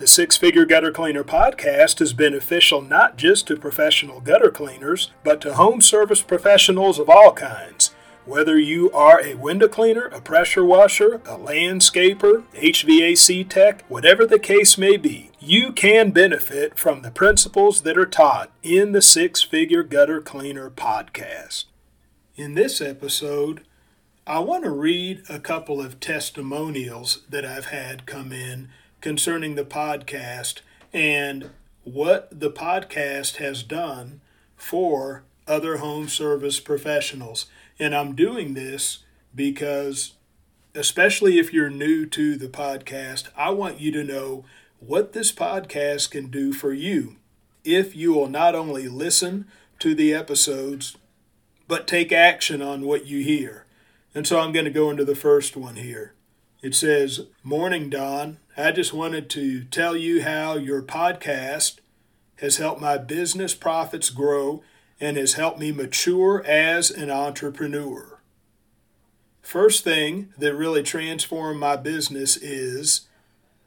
The Six Figure Gutter Cleaner podcast is beneficial not just to professional gutter cleaners, but to home service professionals of all kinds. Whether you are a window cleaner, a pressure washer, a landscaper, HVAC tech, whatever the case may be, you can benefit from the principles that are taught in the Six Figure Gutter Cleaner podcast. In this episode, I want to read a couple of testimonials that I've had come in concerning the podcast and what the podcast has done for other home service professionals. And I'm doing this because, especially if you're new to the podcast, I want you to know what this podcast can do for you if you will not only listen to the episodes, but take action on what you hear. And so I'm going to go into the first one here. It says, Morning, Don. I just wanted to tell you how your podcast has helped my business profits grow and has helped me mature as an entrepreneur. First thing that really transformed my business is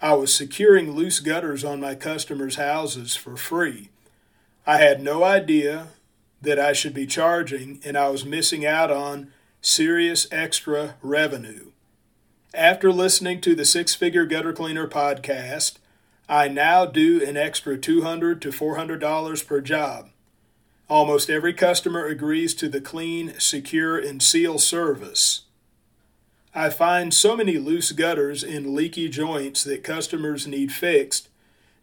I was securing loose gutters on my customers' houses for free. I had no idea that I should be charging, and I was missing out on serious extra revenue. After listening to the Six Figure Gutter Cleaner podcast, I now do an extra $200 to $400 per job. Almost every customer agrees to the clean, secure, and seal service. I find so many loose gutters and leaky joints that customers need fixed,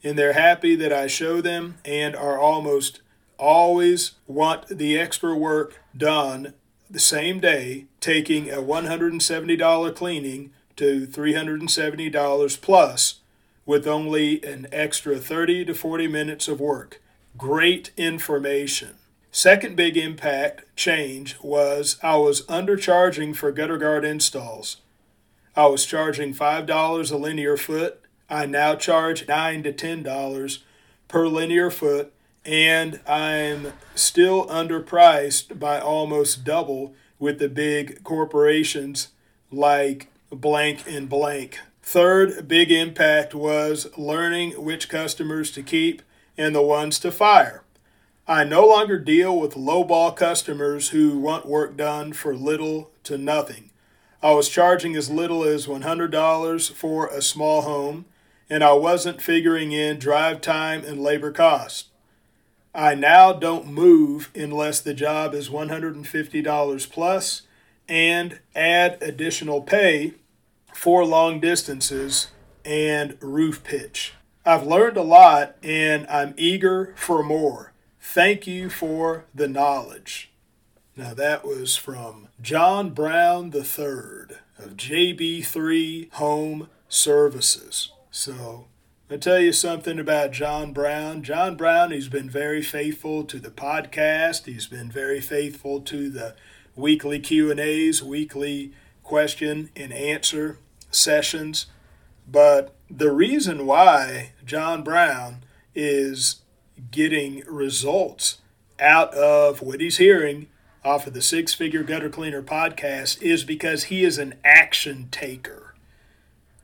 and they're happy that I show them and are almost always want the extra work done the same day, taking a $170 cleaning to $370 plus with only an extra 30 to 40 minutes of work. Great information. Second big impact change was I was undercharging for gutter guard installs. I was charging $5 a linear foot. I now charge 9 to $10 per linear foot and I'm still underpriced by almost double with the big corporations like blank and blank. Third big impact was learning which customers to keep and the ones to fire. I no longer deal with lowball customers who want work done for little to nothing. I was charging as little as $100 for a small home, and I wasn't figuring in drive time and labor cost. I now don't move unless the job is $150 plus and add additional pay for long distances and roof pitch. I've learned a lot and I'm eager for more. Thank you for the knowledge. Now, that was from John Brown III of JB3 Home Services. So, I tell you something about John Brown. John Brown, he's been very faithful to the podcast. He's been very faithful to the weekly Q&As, weekly question and answer sessions. But the reason why John Brown is getting results out of what he's hearing off of the Six Figure Gutter Cleaner podcast is because he is an action taker.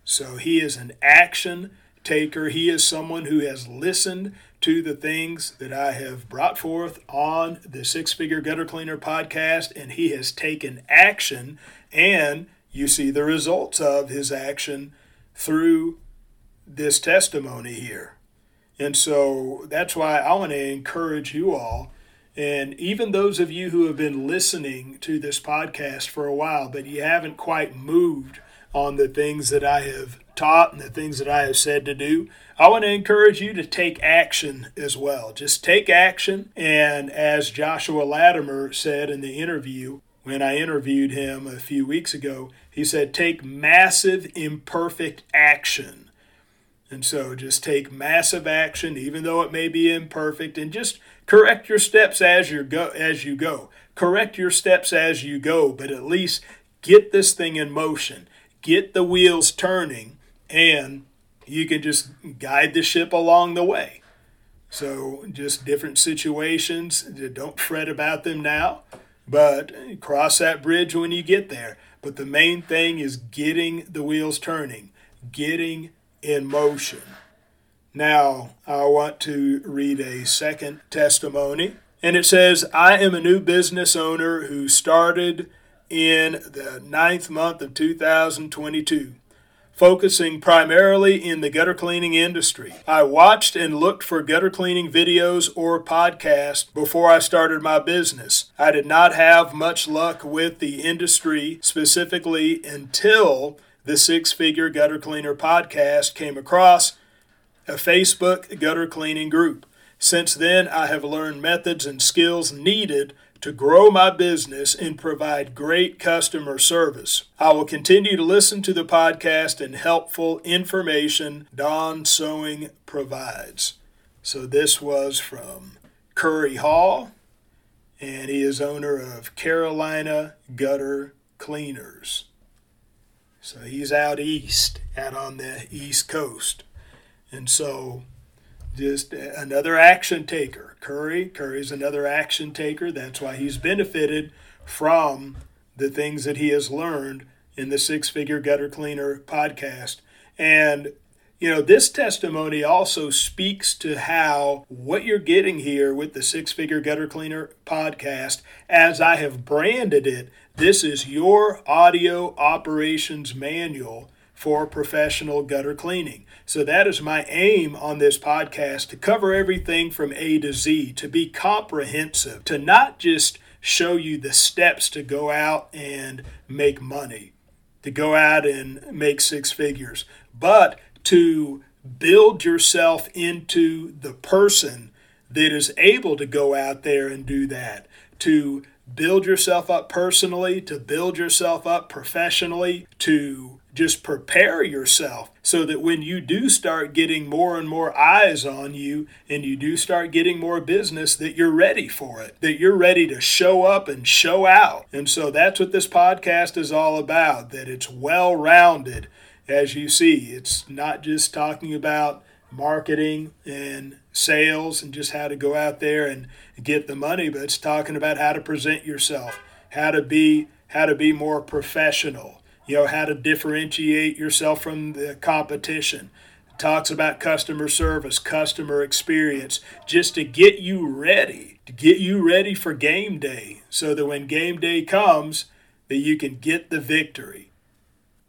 So he is an action taker. He is someone who has listened to the things that I have brought forth on the Six Figure Gutter Cleaner podcast, and he has taken action and you see the results of his action through this testimony here. And so that's why I want to encourage you all, and even those of you who have been listening to this podcast for a while, but you haven't quite moved on the things that I have taught and the things that I have said to do, I want to encourage you to take action as well. Just take action. And as Joshua Latimer said in the interview, when I interviewed him a few weeks ago, he said, Take massive, imperfect action. And so just take massive action, even though it may be imperfect, and just correct your steps as you go as you go. Correct your steps as you go, but at least get this thing in motion. Get the wheels turning and you can just guide the ship along the way. So just different situations, don't fret about them now, but cross that bridge when you get there. But the main thing is getting the wheels turning, getting in motion. Now, I want to read a second testimony. And it says, I am a new business owner who started in the ninth month of 2022, focusing primarily in the gutter cleaning industry. I watched and looked for gutter cleaning videos or podcasts before I started my business. I did not have much luck with the industry specifically until the Six Figure Gutter Cleaner podcast came across a Facebook gutter cleaning group. Since then, I have learned methods and skills needed to grow my business and provide great customer service. I will continue to listen to the podcast and helpful information Don Sewing provides. So, this was from Curry Hall, and he is owner of Carolina Gutter Cleaners. So he's out east, out on the east coast. And so just another action taker. Curry, Curry's another action taker. That's why he's benefited from the things that he has learned in the Six Figure Gutter Cleaner podcast. And you know, this testimony also speaks to how what you're getting here with the Six Figure Gutter Cleaner podcast, as I have branded it, this is your audio operations manual for professional gutter cleaning. So that is my aim on this podcast to cover everything from A to Z, to be comprehensive, to not just show you the steps to go out and make money, to go out and make six figures, but to build yourself into the person that is able to go out there and do that, to build yourself up personally, to build yourself up professionally, to just prepare yourself so that when you do start getting more and more eyes on you and you do start getting more business that you're ready for it that you're ready to show up and show out. And so that's what this podcast is all about that it's well rounded as you see it's not just talking about marketing and sales and just how to go out there and get the money, but it's talking about how to present yourself, how to be how to be more professional, you know, how to differentiate yourself from the competition. It talks about customer service, customer experience, just to get you ready, to get you ready for game day so that when game day comes that you can get the victory.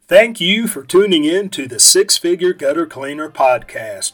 Thank you for tuning in to the Six Figure Gutter Cleaner podcast.